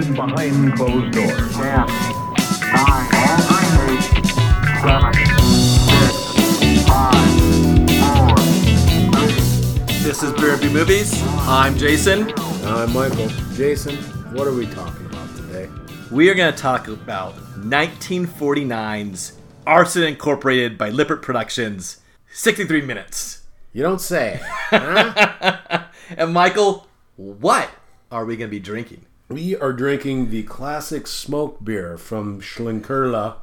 conducted behind closed doors. Ten, nine, eight, seven, six, five, four, three, This is Beer and B Movies. I'm Jason. I'm Michael. Jason, what are we talking about today? We are going to talk about 1949's Arson Incorporated by Lippert Productions, 63 minutes. You don't say. huh? And Michael, what are we going to be drinking? We are drinking the classic smoke beer from Schlenkerla,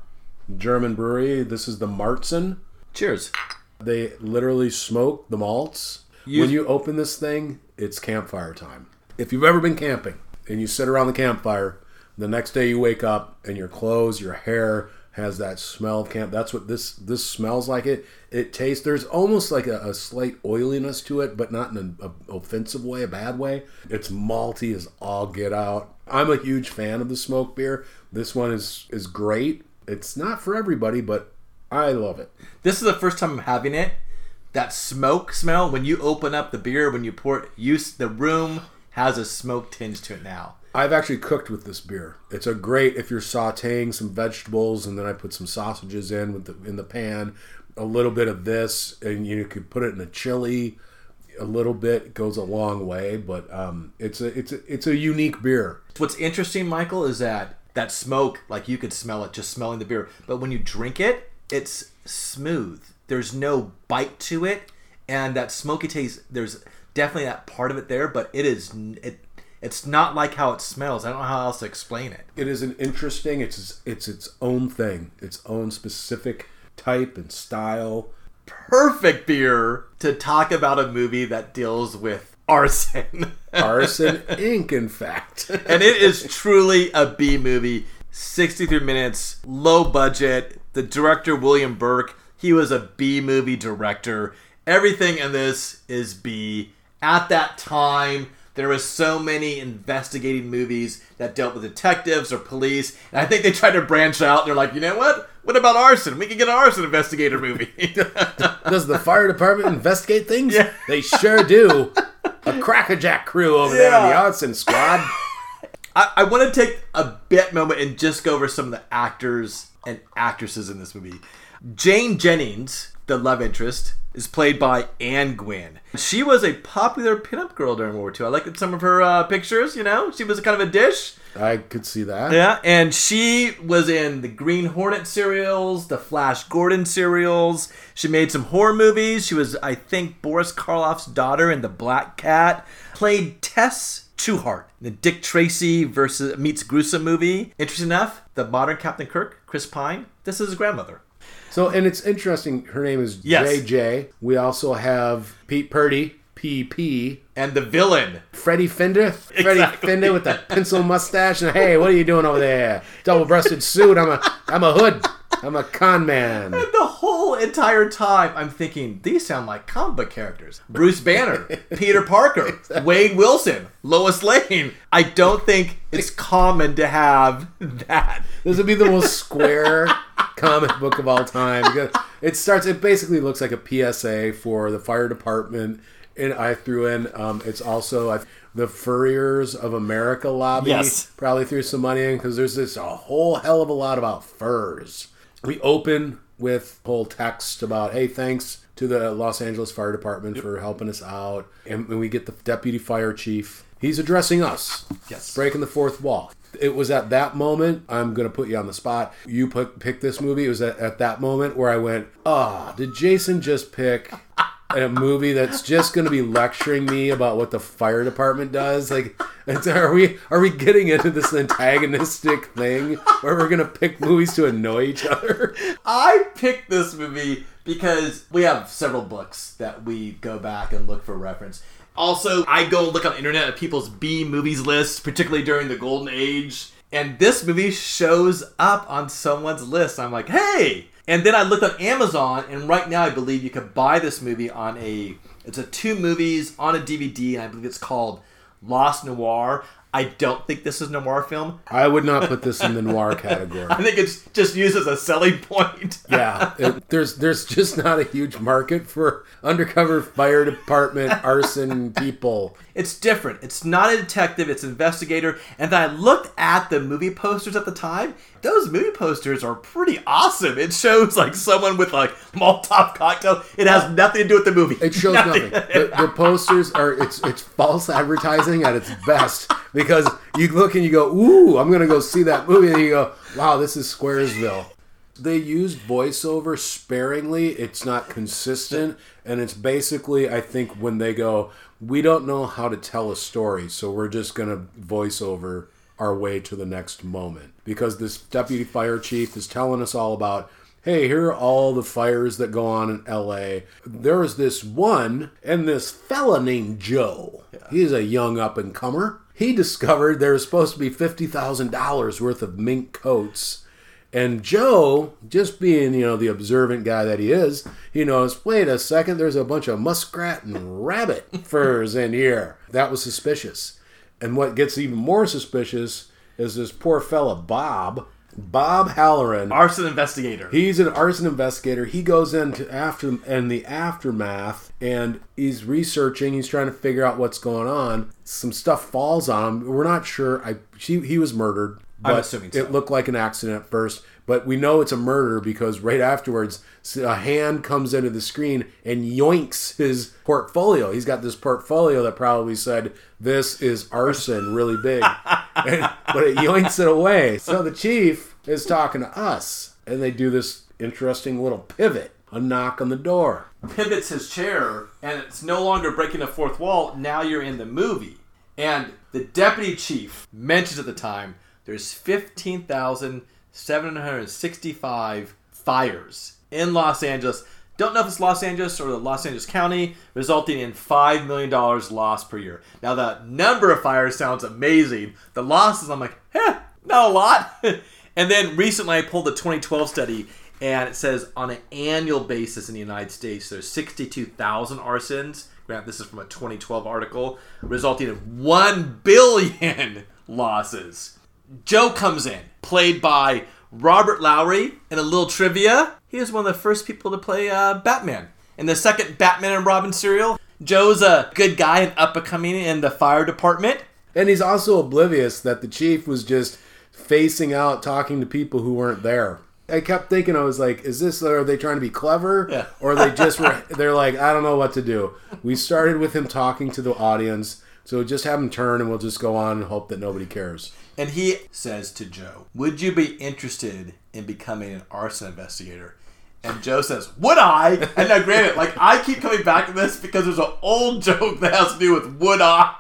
German brewery. This is the Marzen. Cheers. They literally smoke the malts. You- when you open this thing, it's campfire time. If you've ever been camping and you sit around the campfire, the next day you wake up and your clothes, your hair has that smell of camp. That's what this this smells like. It it tastes. There's almost like a, a slight oiliness to it, but not in an offensive way, a bad way. It's malty as all get out. I'm a huge fan of the smoke beer. This one is is great. It's not for everybody, but I love it. This is the first time I'm having it. That smoke smell, when you open up the beer, when you pour it, you, the room has a smoke tinge to it now. I've actually cooked with this beer. It's a great if you're sautéing some vegetables and then I put some sausages in with the in the pan, a little bit of this, and you could put it in a chili. A little bit goes a long way, but um, it's a it's a it's a unique beer. What's interesting, Michael, is that that smoke, like you could smell it just smelling the beer, but when you drink it, it's smooth. There's no bite to it, and that smoky taste. There's definitely that part of it there, but it is it. It's not like how it smells. I don't know how else to explain it. It is an interesting. It's it's its own thing, its own specific type and style. Perfect beer to talk about a movie that deals with arson. Arson Inc. In fact, and it is truly a B movie. 63 minutes, low budget. The director, William Berke, he was a B movie director. Everything in this is B. At that time, there was so many investigating movies that dealt with detectives or police, and I think they tried to branch out. And they're like, you know what? What about arson? We can get an arson investigator movie. Does the fire department investigate things? Yeah. They sure do. A crackerjack crew over there in the arson squad. I, I want to take a bit moment and just go over some of the actors and actresses in this movie. Jane Jennings, the love interest, is played by Anne Gwynn. She was a popular pinup girl during World War II. I looked some of her uh, pictures, you know, she was kind of a dish. I could see that. Yeah, and she was in the Green Hornet serials, the Flash Gordon serials. She made some horror movies. She was, I think, Boris Karloff's daughter in The Black Cat. Played Tess in the Dick Tracy versus meets Gruesome movie. Interesting enough, the modern Captain Kirk, Chris Pine, this is his grandmother. So, and it's interesting. Her name is Yes. JJ. We also have Pete Purdy, PP. And the villain, Freddie Fender, Freddie Exactly. Fender with the pencil mustache, and hey, what are you doing over there? Double-breasted suit. I'm a, I'm a hood. I'm a con man. the whole entire time I'm thinking these sound like comic book characters. Bruce Banner, Peter Parker, Wade Wilson, Lois Lane. I don't think it's common to have that. This would be the most square comic book of all time because it starts. It basically looks like a PSA for the fire department, and I threw in. Um, it's also I, the Furriers of America lobby. Yes. probably threw some money in because there's this a whole hell of a lot about furs. We open with whole text about hey, thanks to the Los Angeles Fire Department for helping us out, and when we get the deputy fire chief. He's addressing us Yes. breaking the fourth wall. It was at that moment. I'm gonna put you on the spot. You put pick this movie. It was at, at that moment where I went, ah, did Jason just pick a movie that's just gonna be lecturing me about what the fire department does? Like, are we are we getting into this antagonistic thing where we're gonna pick movies to annoy each other? I picked this movie because we have several books that we go back and look for reference. Also, I go look on the internet at people's B movies lists, particularly during the golden age, and this movie shows up on someone's list. I'm like, hey! And then I looked on Amazon, and right now I believe you can buy this movie on a. It's a two movies on a DVD, and I believe it's called Lost Noir. I don't think this is a noir film. I would not put this in the noir category. I think it's just used as a selling point. Yeah, it, there's there's just not a huge market for undercover fire department arson people. It's different. It's not a detective, it's an investigator. And then I looked at the movie posters at the time. Those movie posters are pretty awesome. It shows like someone with like Molotov cocktail. It has nothing to do with the movie. It shows nothing. The, the posters are it's it's false advertising at its best because you look and you go, "Ooh, I'm gonna go see that movie," and you go, "Wow, this is Squaresville." They use voiceover sparingly. It's not consistent, and it's basically, I think, when they go, "We don't know how to tell a story, so we're just gonna voiceover our way to the next moment," because this deputy fire chief is telling us all about hey, here are all the fires that go on in LA. There was this one, and this fella named Joe. He's a young up and comer. He discovered there was supposed to be $50,000 worth of mink coats. And Joe, just being, you know, the observant guy that he is, he knows, wait a second, there's a bunch of muskrat and rabbit furs in here. That was suspicious. And what gets even more suspicious is this poor fella, Bob, Bob Halloran. Arson investigator. He's an arson investigator. He goes into after and the aftermath, and he's researching. He's trying to figure out what's going on. Some stuff falls on him. We're not sure. I she, he was murdered. I'm but assuming so. it looked like an accident at first, but we know it's a murder because right afterwards, a hand comes into the screen and yoinks his portfolio. He's got this portfolio that probably said, "This is arson," really big, and, but it yoinks it away. So the chief is talking to us, and they do this interesting little pivot, a knock on the door. pivots his chair and it's no longer breaking the fourth wall. Now you're in the movie. And the deputy chief mentions at the time there's 15,765 fires in Los Angeles. Don't know if it's Los Angeles or the Los Angeles County, resulting in $5 million lost per year. Now, the number of fires sounds amazing. The losses, I'm like, eh, not a lot. and then recently I pulled the 2012 study, and it says on an annual basis in the United States, there's 62,000 arsons. Grant, this is from a 2012 article, resulting in 1 billion losses. Joe comes in, played by Robert Lowry. In a little trivia, he was one of the first people to play uh, Batman. In the second Batman and Robin serial, Joe's a good guy and up and coming in the fire department. And he's also oblivious that the chief was just facing out talking to people who weren't there. I kept thinking, I was like, is this, are they trying to be clever? Yeah. Or they just were, they're like, I don't know what to do. We started with him talking to the audience, so just have him turn and we'll just go on and hope that nobody cares. And he says to Joe, Would you be interested in becoming an arson investigator? And Joe says, Would I? And now, granted, like, I keep coming back to this because there's an old joke that has to do with would I?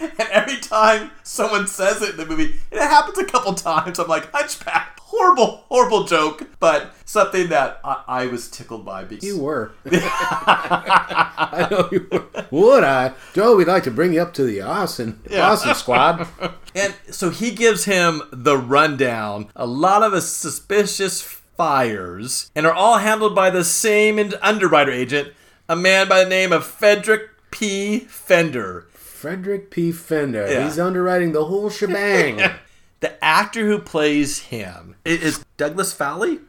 And every time someone says it in the movie, and it happens a couple times, I'm like, Hunchback. Horrible, horrible joke, but something that I, I was tickled by because You were. I know you were. Would I? Joe, we'd like to bring you up to the Austin, Austin squad. And so he gives him the rundown. A lot of the suspicious fires, and are all handled by the same underwriter agent, a man by the name of Frederick P. Fender. Frederick P. Fender. Yeah. He's underwriting the whole shebang. The actor who plays him is Douglas Fowley.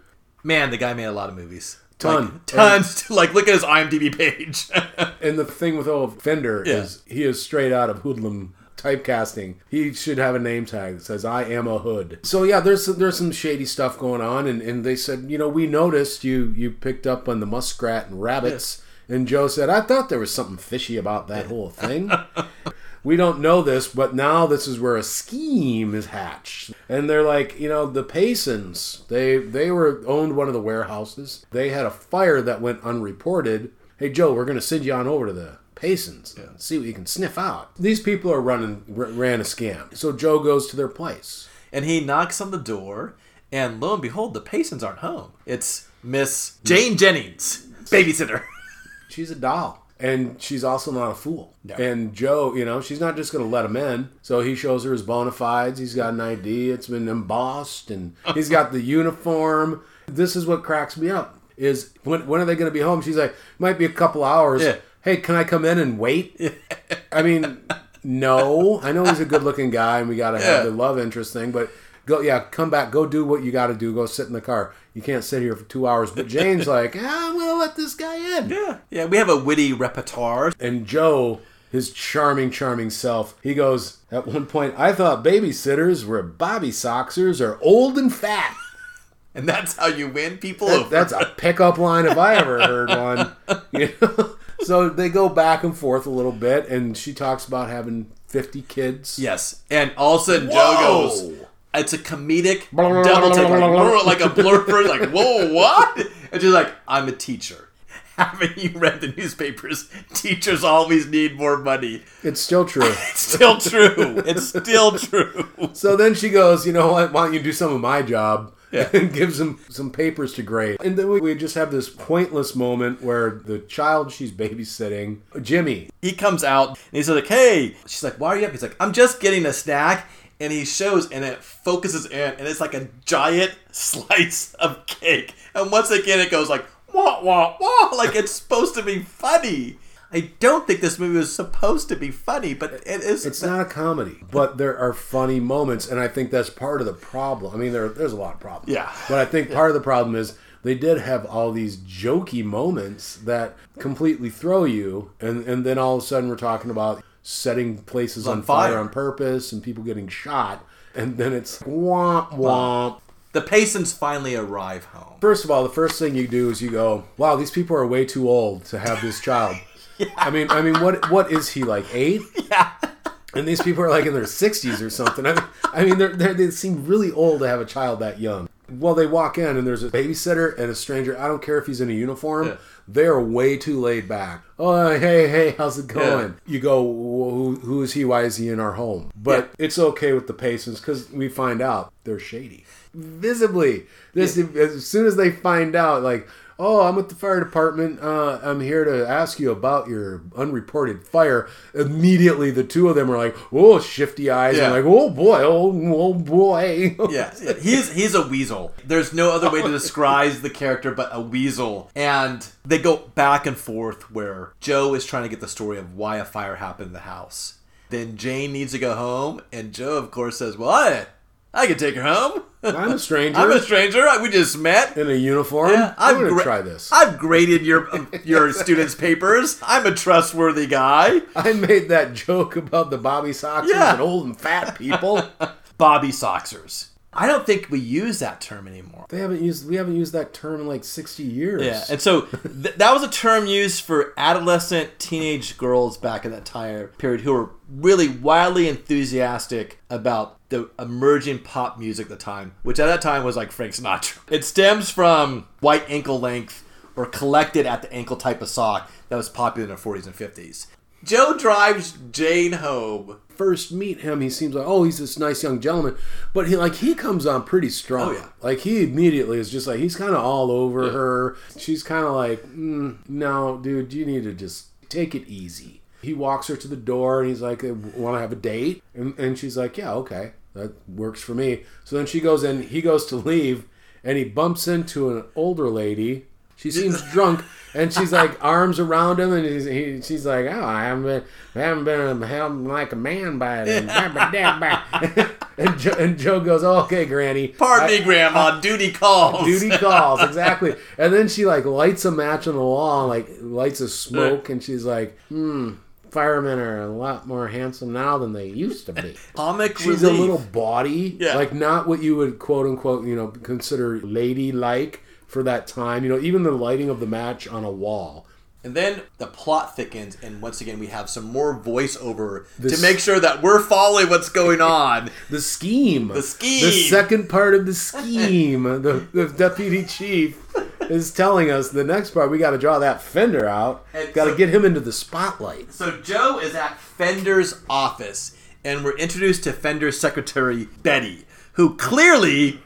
Man, the guy made a lot of movies. Ton. Like, tons. like, look at his IMDb page. And the thing with old Fender Yeah. is he is straight out of hoodlum typecasting. He should have a name tag that says "I am a hood." So yeah, there's there's some shady stuff going on, and, and they said, you know, we noticed you you picked up on the muskrat and rabbits, and Joe said, I thought there was something fishy about that whole thing. we don't know this, but now this is where a scheme is hatched. And they're like, you know, the Paysons, they they were owned one of the warehouses. They had a fire that went unreported. Hey Joe, we're gonna send you on over to the Paysons and see what you can sniff out. These people are running r- ran a scam. So Joe goes to their place. and he knocks on the door, and lo and behold, the Paysons aren't home. It's Miss mm. Jane Jennings, babysitter. She's a doll. And she's also not a fool. And Joe, you know, she's not just going to let him in. So he shows her his bona fides. He's got an ID. It's been embossed, and he's got the uniform. This is what cracks me up: is when when are they going to be home? She's like, might be a couple hours. Yeah. Hey, can I come in and wait? I mean, no, I know he's a good-looking guy, and we got to have Yeah. the love interest thing, but go, yeah, come back, go do what you got to do, go sit in the car. You can't sit here for two hours. But Jane's like, ah, I'm gonna let this guy in. Yeah, yeah. We have a witty repertoire. And Joe, his charming, charming self, he goes, at one point, I thought babysitters were Bobby Soxers or old and fat. And that's how you win people That- over. that's a pickup line if I ever heard one. You know? So they go back and forth a little bit, and she talks about having 50 kids. yes. And all of a sudden, Joe Whoa! goes, it's a comedic double take, like, like a blurper, like, whoa, what? And she's like, I'm a teacher. Haven't you read the newspapers? Teachers always need more money. It's still true. It's still true. It's still true. So then she goes, you know what? Why don't you do some of my job? Yeah. And gives him some papers to grade. And then we, we just have this pointless moment where the child she's babysitting, Jimmy, He comes out and he's like, hey. She's like, why are you up? He's like, I'm just getting a snack. And he shows and it focuses in and it's like a giant slice of cake. And once again, it goes like, wah, wah, wah. Like it's supposed to be funny. I don't think this movie was supposed to be funny, but it is. it's not a comedy, but there are funny moments, and I think that's part of the problem. I mean, there, there's a lot of problems. Yeah. But I think part of the problem is they did have all these jokey moments that completely throw you, and, and then all of a sudden we're talking about setting places on, On fire. fire. on purpose and people getting shot, and then it's womp womp. The Paysons finally arrive home. First of all, the first thing you do is you go, "Wow, these people are way too old to have this child." I mean, I mean, what what is he like eight? Yeah. And these people are like in their sixties or something. I mean, I mean, they're, they're, they seem really old to have a child that young. Well, they walk in and there's a babysitter and a stranger. I don't care if he's in a uniform. Yeah. They're way too laid back. Oh, hey, hey, how's it going? You go, who, who is he? Why is he in our home? But it's okay with the Paysons because we find out they're shady. Visibly. This, As soon as they find out, like, oh, I'm with the fire department. Uh, I'm here to ask you about your unreported fire. Immediately, the two of them are like, oh, shifty eyes. Yeah. And like, oh, boy, oh, oh boy. Yeah, yeah. he's he's a weasel. There's no other way to describe the character but a weasel. And they go back and forth where Joe is trying to get the story of why a fire happened in the house. Then Jane needs to go home, and Joe, of course, says, "Well, I, I can take her home. I'm a stranger. I'm a stranger. We just met. in a uniform. Yeah, I'm going to gra- try this. I've graded your your students' papers. I'm a trustworthy guy. I made that joke about the Bobby Soxers Yeah. and old and fat people. Bobby Soxers. I don't think we use that term anymore. they haven't used. We haven't used that term in like 60 years. Yeah, and so th- that was a term used for adolescent teenage girls back in that time period who were really wildly enthusiastic about the emerging pop music at the time, which at that time was like Frank Sinatra. It stems from white ankle length or collected at the ankle type of sock that was popular in the 40s and 50s. Joe drives Jane home. First meet him, he seems like oh he's this nice young gentleman, but he like he comes on pretty strong. Oh, yeah. Like he immediately is just like he's kind of all over her. She's kind of like mm, no, dude, you need to just take it easy. He walks her to the door and he's like, "Want to have a date?" And, and she's like, "Yeah, okay, that works for me." So then she goes in. He goes to leave, and he bumps into an older lady. She seems drunk, and she's like arms around him, and he's, he, she's like, "Oh, I haven't been, I haven't been held like a man by it." and, Joe, and Joe goes, oh, "Okay, Granny, Pardon I- me, Grandma. duty calls. Duty calls, exactly. And then she like lights a match on the wall, and, like lights a smoke, and she's like, "Hmm, firemen are a lot more handsome now than they used to be." Comic She's relief. a little bawdy, Yeah. like not what you would quote unquote, you know, consider ladylike for that time. You know, even the lighting of the match on a wall. And then the plot thickens, and once again, we have some more voiceover This- to make sure that we're following what's going on. The scheme. The scheme. The second part of the scheme. the, the deputy chief is telling us the next part we got to draw that fender out. Got to so- get him into the spotlight. so Joe is at Fender's office, and we're introduced to Fender's secretary, Betty, who clearly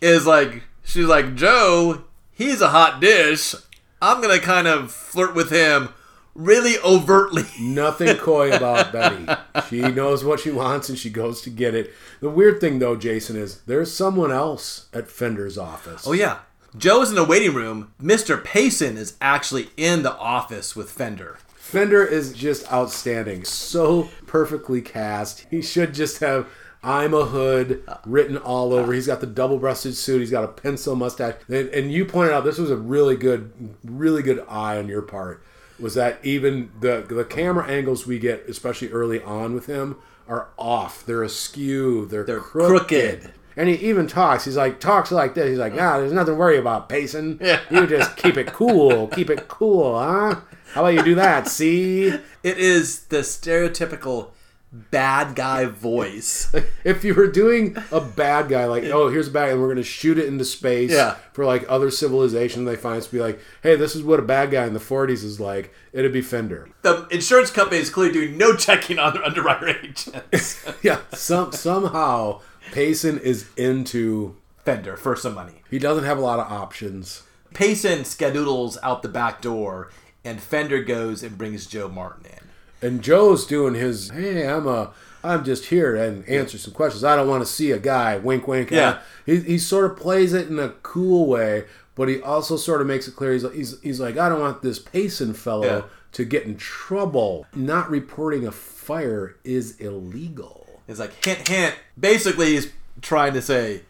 is like, she's like, Joe, he's a hot dish. I'm going to kind of flirt with him really overtly. Nothing coy about Betty. She knows what she wants and she goes to get it. The weird thing though, Jason, is there's someone else at Fender's office. Oh, yeah. Joe is in the waiting room. Mr. Payson is actually in the office with Fender. Fender is just outstanding. So perfectly cast. He should just have I'm a hood written all over. He's got the double breasted suit. He's got a pencil mustache. And, and you pointed out this was a really good, really good eye on your part. Was that even the the camera angles we get, especially early on with him, are off. They're askew. They're, They're crooked. crooked. And he even talks. He's like talks like this. He's like, ah, there's nothing to worry about, Payson. You just keep it cool. Keep it cool, huh? How about you do that? See, It is the stereotypical bad guy voice. if you were doing a bad guy, like, oh, here's a bad guy, and we're going to shoot it into space Yeah. for like other civilization, they find to be like, hey, this is what a bad guy in the 40s is like. It'd be Fender. the insurance company is clearly doing no checking on their underwriter agents. Yeah, some somehow Payson is into. Fender for some money. He doesn't have a lot of options. Payson skedoodles out the back door, and Fender goes and brings Joe Martin in. And Joe's doing his, hey, I'm a, I'm just here and answer some questions. I don't want to see a guy. Wink, wink. Yeah. He, he sort of plays it in a cool way, but he also sort of makes it clear he's like, he's, he's like, I don't want this Payson fellow Yeah. to get in trouble. Not reporting a fire is illegal. It's like hint, hint. Basically, he's trying to say,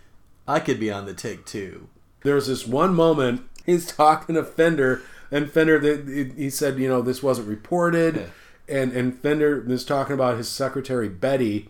"I could be on the take too." There's this one moment he's talking to Fender, and Fender he said, you know, this wasn't reported, and and Fender was talking about his secretary Betty.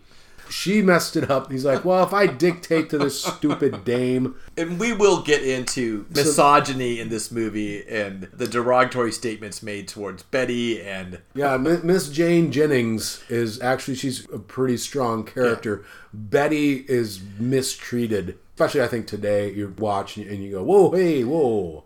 She messed it up. He's like, well, if I dictate to this stupid dame, And we will get into misogyny in this movie and the derogatory statements made towards Betty and yeah, Miss Jane Jennings is actually she's a pretty strong character. Betty is mistreated, especially I think today. You watch and you go, whoa, hey, whoa.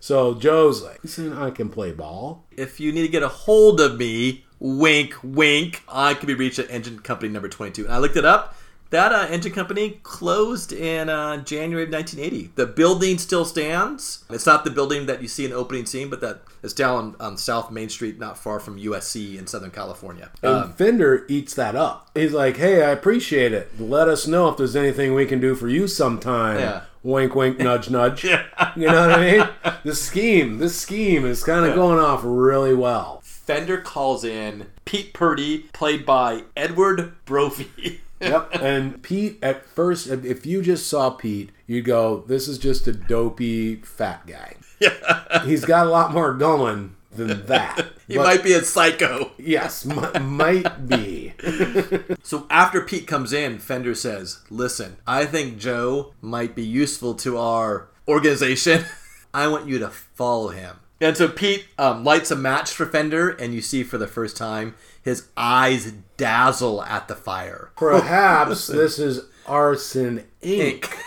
So Joe's like, listen, I can play ball. if you need to get a hold of me, wink, wink, I can be reached at Engine Company number 22. And I looked it up. That uh, engine company closed in uh, January of 1980. The building still stands. It's not the building that you see in the opening scene, but that is down on, on South Main Street, not far from USC in Southern California. And Um, Fender eats that up. He's like, "Hey, I appreciate it. Let us know if there's anything we can do for you sometime." Yeah. Wink, wink, nudge, nudge. Yeah. You know what I mean? The scheme, this scheme is kind of going off really well. Fender calls in Pete Purdy, played by Edward Brophy. Yep. and Pete, at first, if if you just saw Pete, you'd go, "This is just a dopey fat guy." Yeah. He's got a lot more going than that. he But- might be a psycho. Yes, m- might be. So after Pete comes in, Fender says, Listen, I think Joe might be useful to our organization. I want you to follow him. And so Pete um, lights a match for Fender, and you see for the first time his eyes dazzle at the fire. Perhaps this is arson ink. Inc.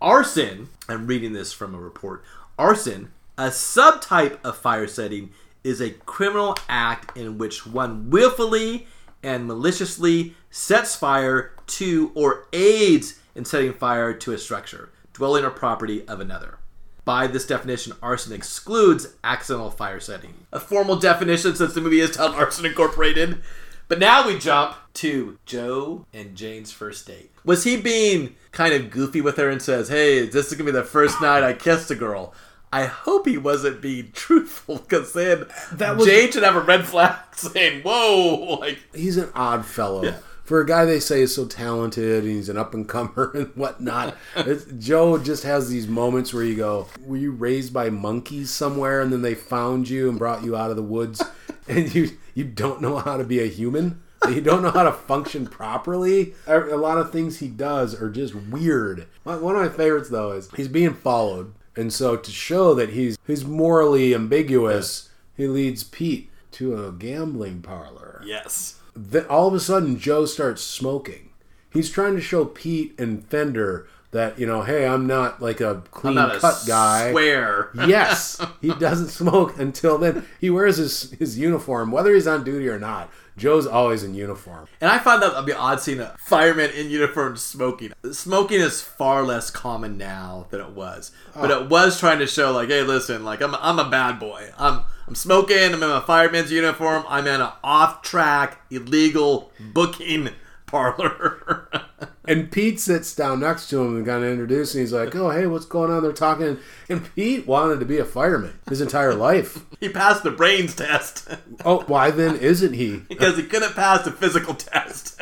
Arson, I'm reading this from a report. Arson, a subtype of fire setting, is a criminal act in which one willfully and maliciously sets fire to or aids in setting fire to a structure, dwelling, or property of another. By this definition, arson excludes accidental fire setting. A formal definition since the movie is titled Arson Incorporated. But now we jump to Joe and Jane's first date. Was he being kind of goofy with her and says, Hey, this is gonna be the first night I kissed a girl? I hope he wasn't being truthful because then That was- Jane should have a red flag saying, Whoa, like he's an odd fellow. For a guy they say is so talented and he's an up and comer and whatnot, it's, Joe just has these moments where you go, "Were you raised by monkeys somewhere and then they found you and brought you out of the woods, and you you don't know how to be a human? You don't know how to function properly. A a lot of things he does are just weird. One of my favorites though is he's being followed, and so to show that he's he's morally ambiguous, he leads Pete to a gambling parlor Yes. then all of a sudden Joe starts smoking. He's trying to show Pete and Fender that you know, hey, I'm not like a I'm clean cut guy. swear. yes, he doesn't smoke until then. He wears his his uniform, whether he's on duty or not. Joe's always in uniform. And I find that a be odd seeing a fireman in uniform smoking. Smoking is far less common now than it was. But it was trying to show, like, hey, listen, like, I'm, I'm a bad boy. I'm I'm smoking. I'm in a fireman's uniform. I'm in an off-track, illegal booking parlor. And Pete sits down next to him and kind of introduces. and he's like, "Oh, hey, what's going on?" They're talking, and Pete wanted to be a fireman his entire life. he passed the brains test Oh, why then isn't he? because he couldn't pass the physical test.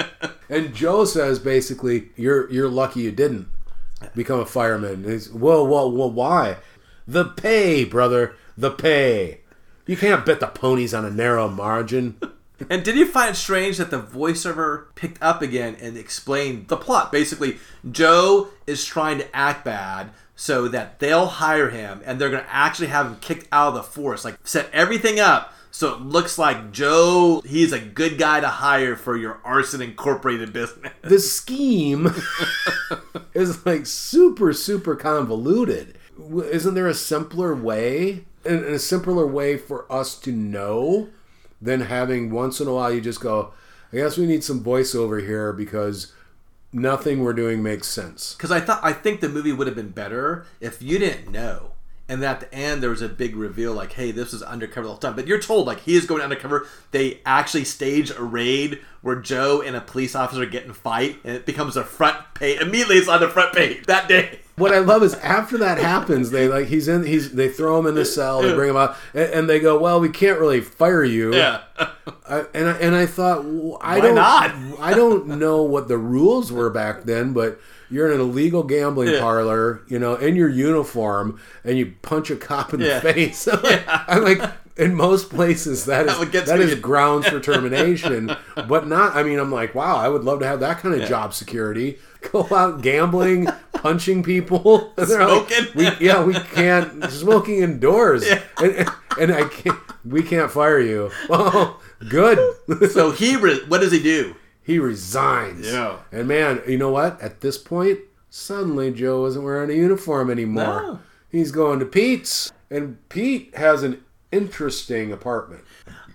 And Joe says basically, "You're you're lucky you didn't become a fireman." And he's, "Whoa, whoa, whoa, why? The pay, brother, the pay. You can't bet the ponies on a narrow margin." And did you find it strange that the voiceover picked up again and explained the plot? Basically, Joe is trying to act bad so that they'll hire him and they're going to actually have him kicked out of the force. Like, set everything up so it looks like Joe, he's a good guy to hire for your Arson Incorporated business. the scheme is like super super convoluted isn't there a simpler way a simpler way for us to know than having once in a while you just go i guess we need some voiceover here because nothing we're doing makes sense Because I thought, I think the movie would have been better if you didn't know. And at the end, there was a big reveal, like, "Hey, this is undercover the whole time." But you're told, like, he is going undercover. They actually stage a raid where Joe and a police officer get in a fight, and it becomes a front page. Immediately, it's on the front page that day. What I love is after that happens, they like he's in he's they throw him in the cell, they bring him out, and, and they go, "Well, we can't really fire you." Yeah, I, and I, and I thought, well, I Why don't, not? I don't know what the rules were back then, but you're in an illegal gambling Yeah. parlor, you know, in your uniform, and you punch a cop in Yeah. the face. I'm like, I'm like, in most places that is would that to is you. grounds for termination, but not. I mean, I'm like, wow, I would love to have that kind of job security. Go out gambling, punching people, they're like, Smoking. we, yeah, we can't smoking indoors, and, and I can't. We can't fire you. Well, oh, good. so he, re- what does he do? he resigns. Yeah. And man, you know what? At this point, suddenly Joe isn't wearing a uniform anymore. No. He's going to Pete's, and Pete has an interesting apartment.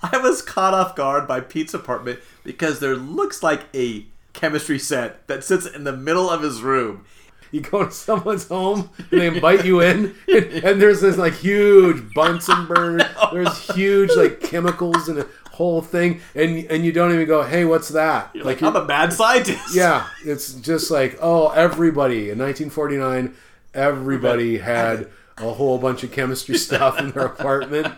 I was caught off guard by Pete's apartment because there looks like a chemistry set that sits in the middle of his room. You go to someone's home and they invite you in, and, and there's this like huge Bunsen burner. There's huge like chemicals and a whole thing, and and you don't even go, "Hey, what's that?" Like, I'm a bad scientist. Yeah, it's just like, oh, everybody in 1949, everybody had a whole bunch of chemistry stuff in their apartment.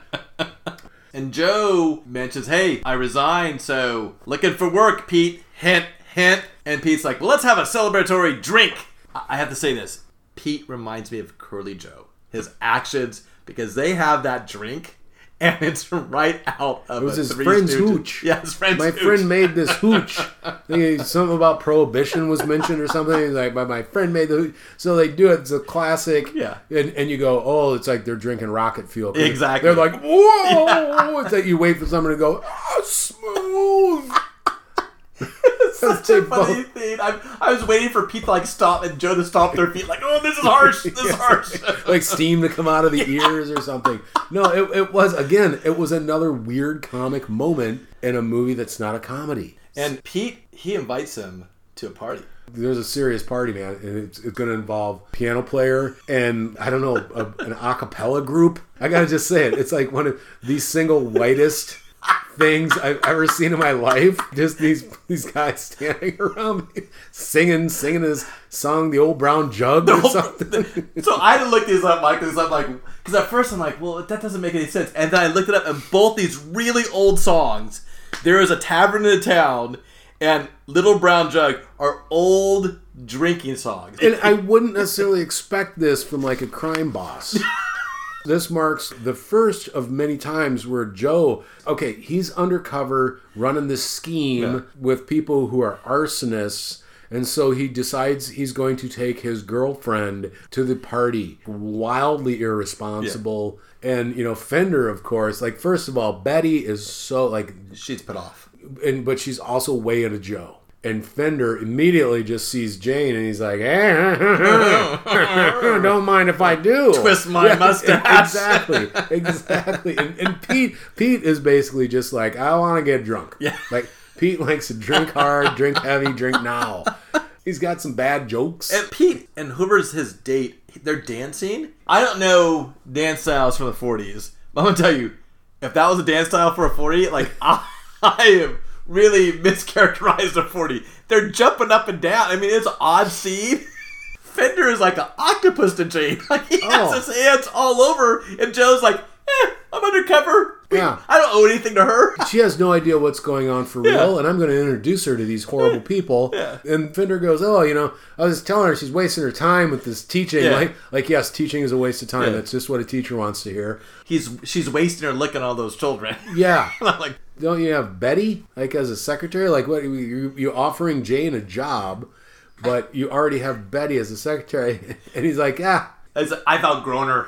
And Joe mentions, "Hey, I resigned, so looking for work, Pete." Hint, hint. And Pete's like, "Well, let's have a celebratory drink." I I have to say this: Pete reminds me of Curly Joe. His actions, because they have that drink, and it's right out of It was a his friend's Stooges. hooch. Yeah, his friend's My hooch. friend made this hooch. I think something about prohibition was mentioned or something. He's like, my, my friend made the hooch. So they do it. It's a classic. Yeah. And, and you go, oh, it's like they're drinking rocket fuel. Exactly. They're like, whoa. It's like you wait for someone to go, oh, smooth. Such They a funny both- thing. I, I was waiting for Pete to like stop and Joe to stomp their feet, like, "Oh, this is harsh. This is harsh." like steam to come out of the ears or something. No, it, it was again. It was another weird comic moment in a movie that's not a comedy. and Pete, he invites him to a party. There's a serious party, man, and it's, it's going to involve piano player and I don't know a, an acapella group. I gotta just say it. It's like one of the single whitest things I've ever seen in my life. Just these these guys standing around me, singing singing this song, "The Old Brown Jug" or something. so I had to look these up, Mike, because I'm like, because at first I'm like, well, that doesn't make any sense. And then I looked it up, and both these really old songs, there is a tavern in the town, and Little Brown Jug are old drinking songs. And I wouldn't necessarily expect this from like a crime boss. This marks the first of many times where Joe, okay, he's undercover running this scheme Yeah. with people who are arsonists. And so he decides he's going to take his girlfriend to the party. Wildly irresponsible. And, you know, Fender, of course, like, first of all, Betty is so, like, She's put off. and but she's also way into Joe. And Fender immediately just sees Jane and he's like, eh, "Don't mind if I do." Twist my mustache. Exactly, exactly. And, and Pete, Pete is basically just like, "I want to get drunk." Yeah. like Pete likes to drink hard, drink heavy, drink now. He's got some bad jokes. And Pete and Hoover's his date, they're dancing. I don't know dance styles from the 40s, but I'm gonna tell you, if that was a dance style for a 40, like I, I am really mischaracterized a 40. They're jumping up and down. I mean, it's odd scene. Fender is like an octopus to Jane. Like he has Oh. his hands all over, and Joe's like, "Eh, I'm undercover. Yeah. I don't owe anything to her." she has no idea what's going on for Yeah. real, and I'm going to introduce her to these horrible people. Yeah. And Fender goes, "Oh, you know, I was telling her she's wasting her time with this teaching. Yeah. Like, like yes, teaching is a waste of time. That's just what a teacher wants to hear. He's she's wasting her licking all those children. Yeah, like, don't you have Betty like as a secretary? Like, what you you offering Jane a job, but you already have Betty as a secretary? And he's like, ah, I've outgrown her.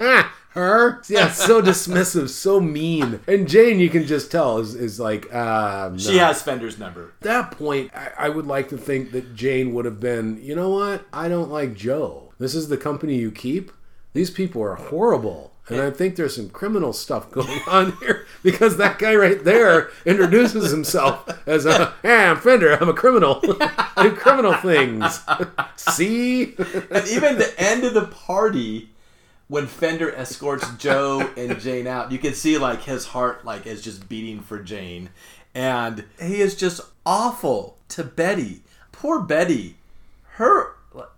ah, her? Yeah, so dismissive, so mean. And Jane, you can just tell, is, is like, ah, no. She has Fender's number. At that point, I, I would like to think that Jane would have been, you know what? I don't like Joe. This is the company you keep. These people are horrible. And I think there's some criminal stuff going on here because that guy right there introduces himself as a, hey, I'm Fender, I'm a criminal. I do criminal things. See? And even the end of the party, when Fender escorts Joe and Jane out, you can see like his heart like is just beating for Jane, and he is just awful to Betty. Poor Betty. Her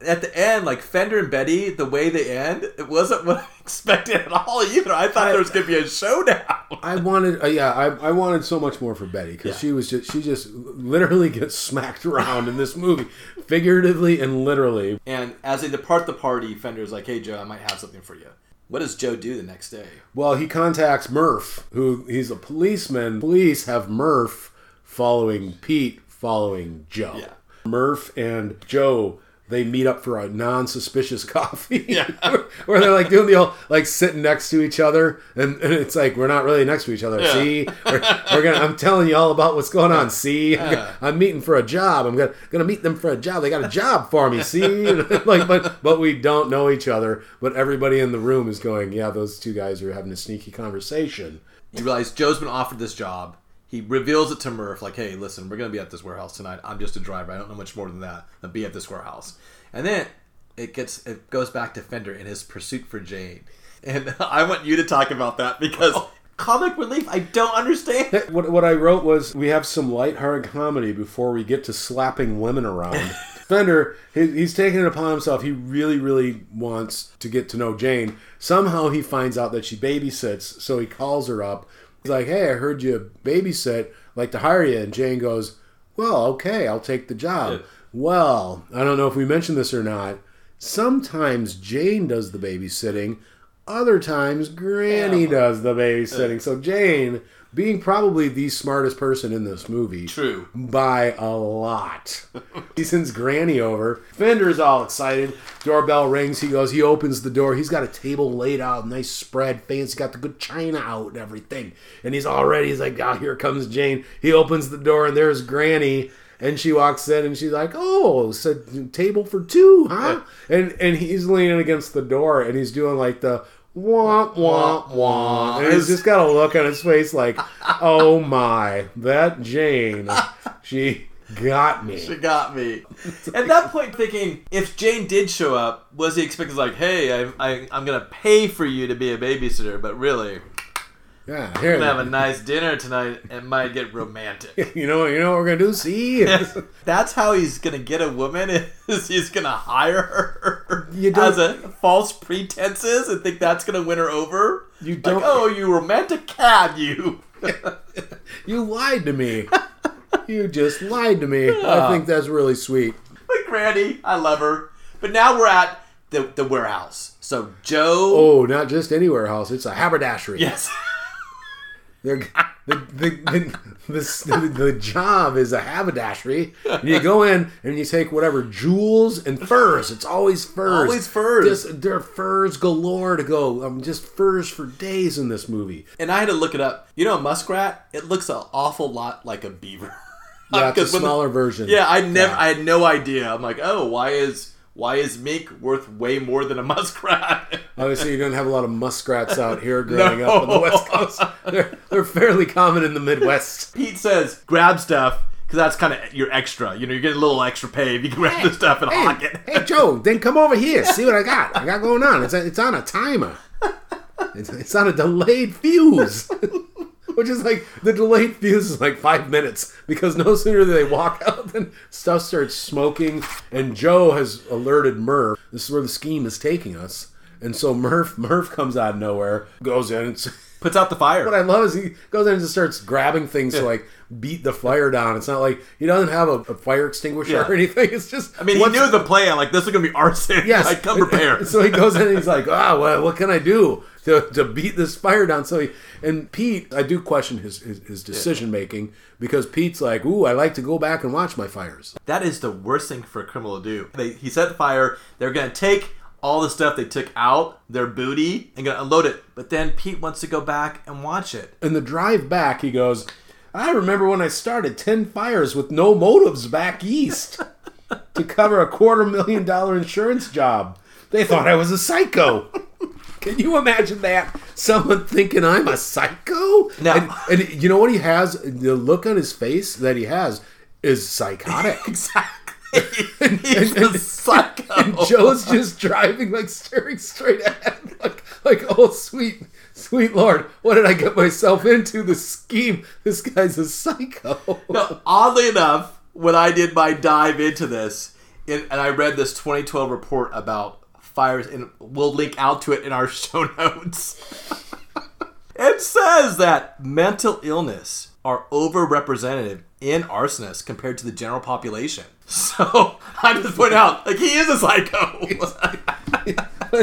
at the end, like Fender and Betty, the way they end, it wasn't what I expected at all either. I thought there was gonna be a showdown. I wanted, uh, yeah, I, I wanted so much more for Betty because Yeah. she was just, she just literally gets smacked around in this movie, figuratively and literally. And as they depart the party, Fender's like, "Hey Joe, I might have something for you." What does Joe do the next day? Well, he contacts Murph, who he's a policeman. Police have Murph following Pete, following Joe. Yeah. Murph and Joe. They meet up for a non-suspicious coffee, Yeah. where they're like doing the old like sitting next to each other, and, and it's like we're not really next to each other. Yeah. See, we're, we're gonna. I'm telling you all about what's going on. See, I'm, gonna- I'm meeting for a job. I'm gonna gonna meet them for a job. They got a job for me. See, like, but but we don't know each other. But everybody in the room is going, yeah, those two guys are having a sneaky conversation. You realize Joe's been offered this job. He reveals it to Murph, like, "Hey, listen, we're gonna be at this warehouse tonight. I'm just a driver. I don't know much more than that. I'll be at this warehouse." And then it gets it goes back to Fender and his pursuit for Jane. And I want you to talk about that because oh. comic relief, I don't understand. What, what I wrote was we have some lighthearted comedy before we get to slapping women around. Fender, he, he's taking it upon himself. He really, really wants to get to know Jane. Somehow he finds out that she babysits, so he calls her up. He's like, "Hey, I heard you babysit. Like to hire you." And Jane goes, "Well, okay, I'll take the job." Yeah. Well, I don't know if we mentioned this or not. Sometimes Jane does the babysitting. Other times Granny Yeah. does the babysitting. So Jane, being probably the smartest person in this movie, True. by a lot. he sends Granny over. Fender's all excited. Doorbell rings. He goes. He opens the door. He's got a table laid out, nice spread, fancy. Got the good china out and everything. And he's all ready. He's like, oh, here comes Jane." He opens the door, and there's Granny. And she walks in, and she's like, "Oh, it's a table for two, huh?" And and he's leaning against the door, and he's doing like the wah wah wah, and he's just got a look on his face like, "Oh my, that Jane, she got me." She got me. At that point, thinking if Jane did show up, was he expecting like, "Hey, I, I, I'm gonna pay for you to be a babysitter," but really, Yeah, we're gonna have a nice dinner tonight. It might get romantic. You know, you know what we're gonna do? See, That's how he's gonna get a woman. Is he's gonna hire her You don't- as a false pretenses and think that's gonna win her over? You don't- oh, you romantic cad, you. you lied to me. You just lied to me. I think that's really sweet. But Granny, I love her. But now we're at the the warehouse. So Joe. Oh, not just any warehouse; it's a haberdashery. Yes. They're, the, the, the, the, the job is a haberdashery. And you go in and you take whatever jewels and furs. It's always furs. Always furs. Just, there are furs galore to go. Um, just furs for days in this movie. And I had to look it up. You know, a muskrat. It looks an awful lot like a beaver. Yeah, it's a 'Cause when the- smaller version. Yeah, I never. Yeah. I had no idea. I'm like, oh, why is why is mink worth way more than a muskrat? Obviously, you don't have a lot of muskrats out here growing up on the West Coast. They're, they're fairly common in the Midwest. Pete says, grab stuff because that's kind of your extra. You know, you're getting a little extra pay if you can grab the stuff and hawk it. Hey, Joe, then come over here. See what I got. I got going on. It's, it's on a timer. It's, it's on a delayed fuse. Which is like the delayed fuse is like five minutes because no sooner do they walk out than stuff starts smoking, and Joe has alerted Murph. This is where the scheme is taking us, and so Murph Murph comes out of nowhere, goes in. Puts out the fire. what I love is he goes in and just starts grabbing things to like beat the fire down. It's not like he doesn't have a, a fire extinguisher Yeah. or anything. It's just I mean, he knew the plan. Like this is gonna be arson. Yes. like come prepared. so he goes in and he's like, ah, well, what can I do to, to beat this fire down? So he, and Pete, I do question his, his, his decision making because Pete's like, ooh, I like to go back and watch my fires. That is the worst thing for a criminal to do. They, he set fire. They're gonna take all the stuff they took out, their booty, and gonna unload it. But then Pete wants to go back and watch it. In the drive back, he goes, I remember when I started 10 fires with no motives back east to cover a quarter million dollar insurance job. They thought I was a psycho. Can you imagine that? Someone thinking I'm a psycho? No. And, and you know what he has? The look on his face that he has is psychotic. Exactly. And- He's and- a psycho. And Joe's just driving, like staring straight ahead, like, like, oh sweet, sweet Lord, what did I get myself into? The scheme. This guy's a psycho. No, oddly enough, when I did my dive into this, and I read this 2012 report about fires, and we'll link out to it in our show notes. it says that mental illness are overrepresented in arsonists compared to the general population. So I just point out, like he is a psycho.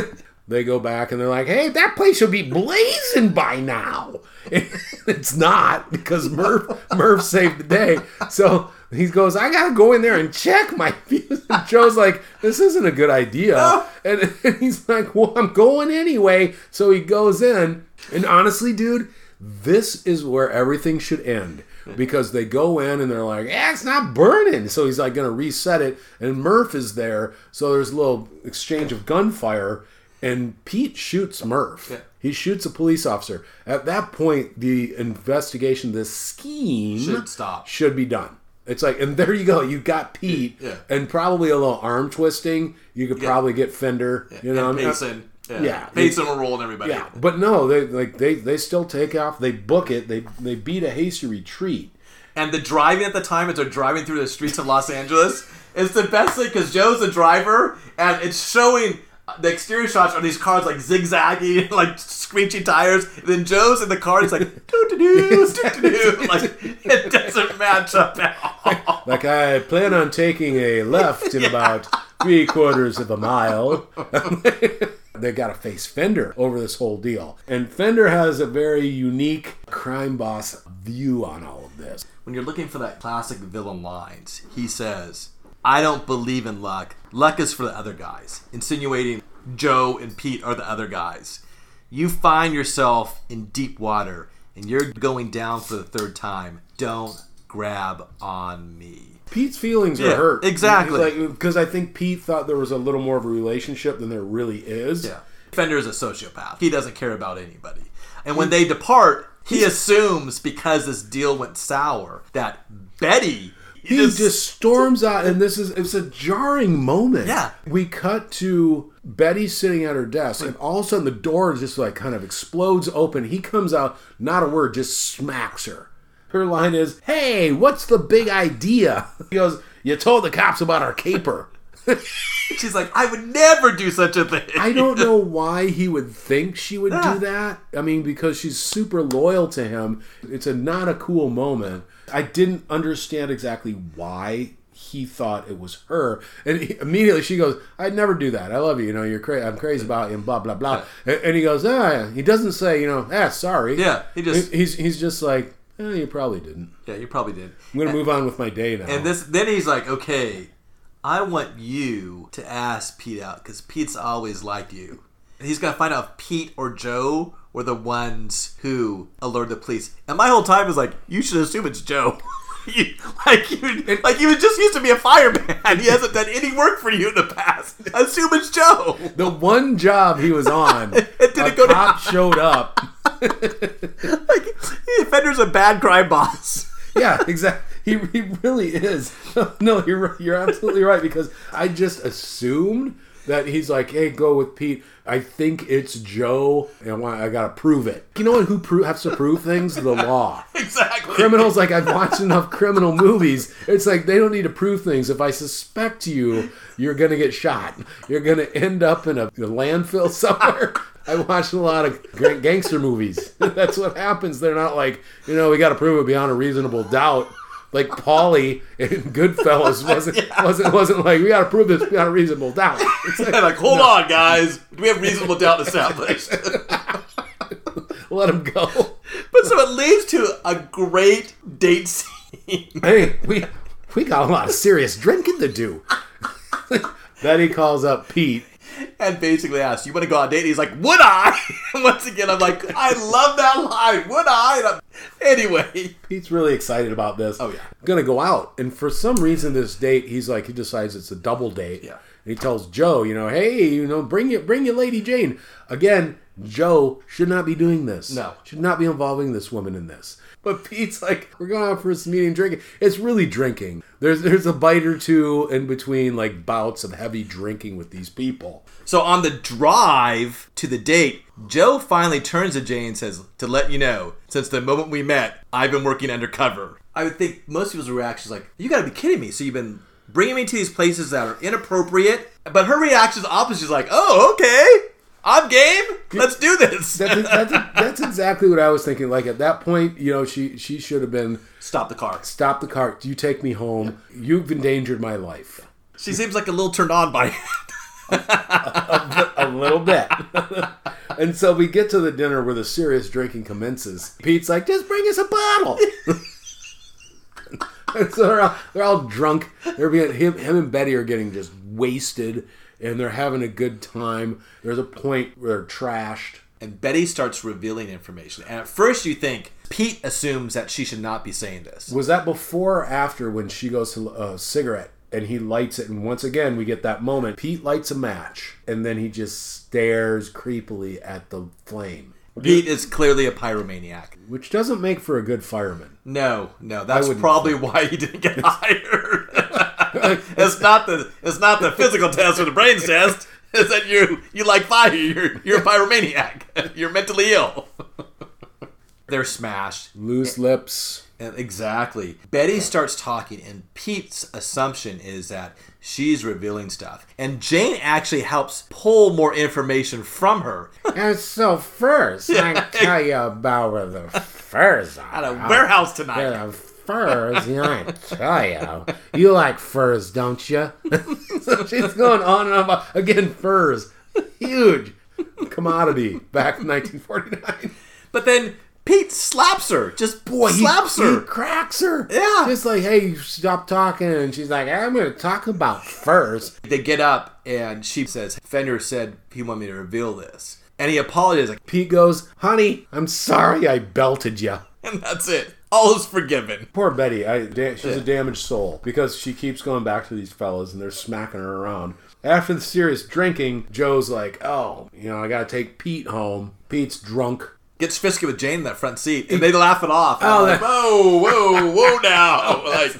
They go back and they're like, "Hey, that place should be blazing by now." it's not because Murph Murph saved the day. So he goes, "I gotta go in there and check my fuse." And Joe's like, "This isn't a good idea," and, and he's like, "Well, I'm going anyway." So he goes in, and honestly, dude, this is where everything should end. Because they go in and they're like, yeah, it's not burning. So he's like going to reset it. And Murph is there. So there's a little exchange of gunfire. And Pete shoots Murph. Yeah. He shoots a police officer. At that point, the investigation, the scheme Should stop. should be done. It's like, and there you go. You got Pete, Yeah. and probably a little arm twisting. You could probably get Fender. You know, and I mean, uh, Payson. Yeah. yeah. Payson will roll and everybody. yeah, but no, they like they they still take off. They book it. They they beat a hasty retreat. And the driving at the time as they're driving through the streets of Los Angeles is the best thing because Joe's the driver and it's showing uh, the exterior shots are these cars like zigzagging, like screeching tires. And then Joe's in the car, he's like doo doo doo doo doo. Like it doesn't match up at all. Like I plan on taking a left in about three quarters of a mile. they got to face Fender over this whole deal, and Fender has a very unique crime boss view on all of this. When you're looking for that classic villain lines, he says, I don't believe in luck. Luck is for the other guys, insinuating Joe and Pete are the other guys. You find yourself in deep water and you're going down for the third time. Don't grab on me. Pete's feelings Yeah, are hurt. exactly. Because I think Pete thought there was a little more of a relationship than there really is. Yeah. Fender is a sociopath. He doesn't care about anybody. And when they depart, he assumes because this deal went sour that Betty He just, storms out, and this is it's a jarring moment. Yeah. we cut to Betty sitting at her desk, and all of a sudden the door just like kind of explodes open. He comes out, not a word, just smacks her. Her line is, "Hey, what's the big idea?" He goes, "You told the cops about our caper." She's like, I would never do such a thing. I don't know why he would think she would Yeah. do that. I mean, because she's super loyal to him. It's a not a cool moment. I didn't understand exactly why he thought it was her. And he, immediately she goes, "I'd never do that. I love you. You know, you're crazy. I'm crazy about you." And blah blah blah. And, and he goes, "Ah." He doesn't say, you know, "Ah, sorry." Yeah, he just- he's he's just like, eh, "You probably didn't." Yeah, you probably did. I'm gonna move on with my day now. And this, then he's like, okay, I want you to ask Pete out because Pete's always liked you. And he's gonna find out if Pete or Joe were the ones who alerted the police. And my whole time was like, you should assume it's Joe. You- like you, like he was just used to be a fireman. He hasn't done any work for you in the past. Assume it's Joe. the one job he was on, It didn't a go down. showed up. Like Fender's a bad crime boss. yeah, exactly. He, he really is. No, you're you're absolutely right because I just assumed that he's like, "Hey, go with Pete." I think it's Joe, and I, I gotta prove it. You know what? who pro- has to prove things? The law. Exactly. Criminals, like I've watched enough criminal movies. It's like they don't need to prove things. If I suspect you, you're gonna get shot. You're gonna end up in a, a landfill somewhere. I watched a lot of gangster movies. That's what happens. They're not like, you know, we got to prove it beyond a reasonable doubt. Like Paulie in Goodfellas wasn't wasn't wasn't like we got to prove this beyond a reasonable doubt. It's like, like, hold on, guys. Do we have reasonable doubt established? let him go. but so it leads to a great date scene. Hey, we we got a lot of serious drinking to do. then he calls up Pete. And basically asks, "You want to go on a date?" He's like, "Would I?" Once again, I'm like, "I love that line." Would I? And Anyway, Pete's really excited about this. Oh, yeah. gonna go out, and for some reason, this date, he's like, he decides it's a double date. Yeah. And he tells Joe, you know, hey, you know, bring you, bring you, Lady Jane. Again, Joe should not be doing this. No. should not be involving this woman in this. But Pete's like, we're going out for this meeting, drinking. It's really drinking. There's there's a bite or two in between, like bouts of heavy drinking with these people. so on the drive to the date, Joe finally turns to Jane and says, "To let you know, since the moment we met, I've been working undercover." I would think most people's reaction is like, "You got to be kidding me!" So you've been bringing me to these places that are inappropriate. But her reaction is opposite. She's like, "Oh, okay, I'm game. Let's do this." That's that's, that's exactly what I was thinking. Like at that point, you know, she she should have been Stop the car. stop the car. You take me home. You've endangered my life. She seems like a little turned on by it. a little bit. and so we get to the dinner where the serious drinking commences. Pete's like, just bring us a bottle. and so they're all, they're all drunk. They're being him, him and Betty are getting just wasted, and they're having a good time. There's a point where they're trashed. and Betty starts revealing information. And at first, you think Pete assumes that she should not be saying this. Was that before or after when she goes to a cigarette and he lights it? And once again, we get that moment. Pete lights a match, and then he just stares creepily at the flame, Pete is clearly a pyromaniac. which doesn't make for a good fireman. No, no, that's probably why he didn't get hired. it's not the it's not the physical test or the brains test. It's that you you like fire. You're you're a pyromaniac. You're mentally ill. They're smashed. Loose eh, lips. And exactly. Betty starts talking, and Pete's assumption is that she's revealing stuff. And Jane actually helps pull more information from her. And so first, I tell you about where the furs are. At a warehouse tonight. Furs, you know, I tell you. You like furs, don't you? so she's going on and on about, again, furs. Huge commodity back in 1949. But then Pete slaps her. Just Boy, slaps he her. cracks her. Yeah. Just like, hey, you stop talking. And she's like, I'm going to talk about furs. They get up, and she says, Fender said he wanted me to reveal this. And he apologizes, like, Pete goes, honey, I'm sorry I belted you. and that's it. All is forgiven. Poor Betty, I, da- she's a damaged soul because she keeps going back to these fellas and they're smacking her around. After the serious drinking, Joe's like, "Oh, you know, I gotta take Pete home. Pete's drunk. Gets fisky with Jane in that front seat, and they laugh it off. Oh, Oh, like, whoa, whoa, whoa now. like,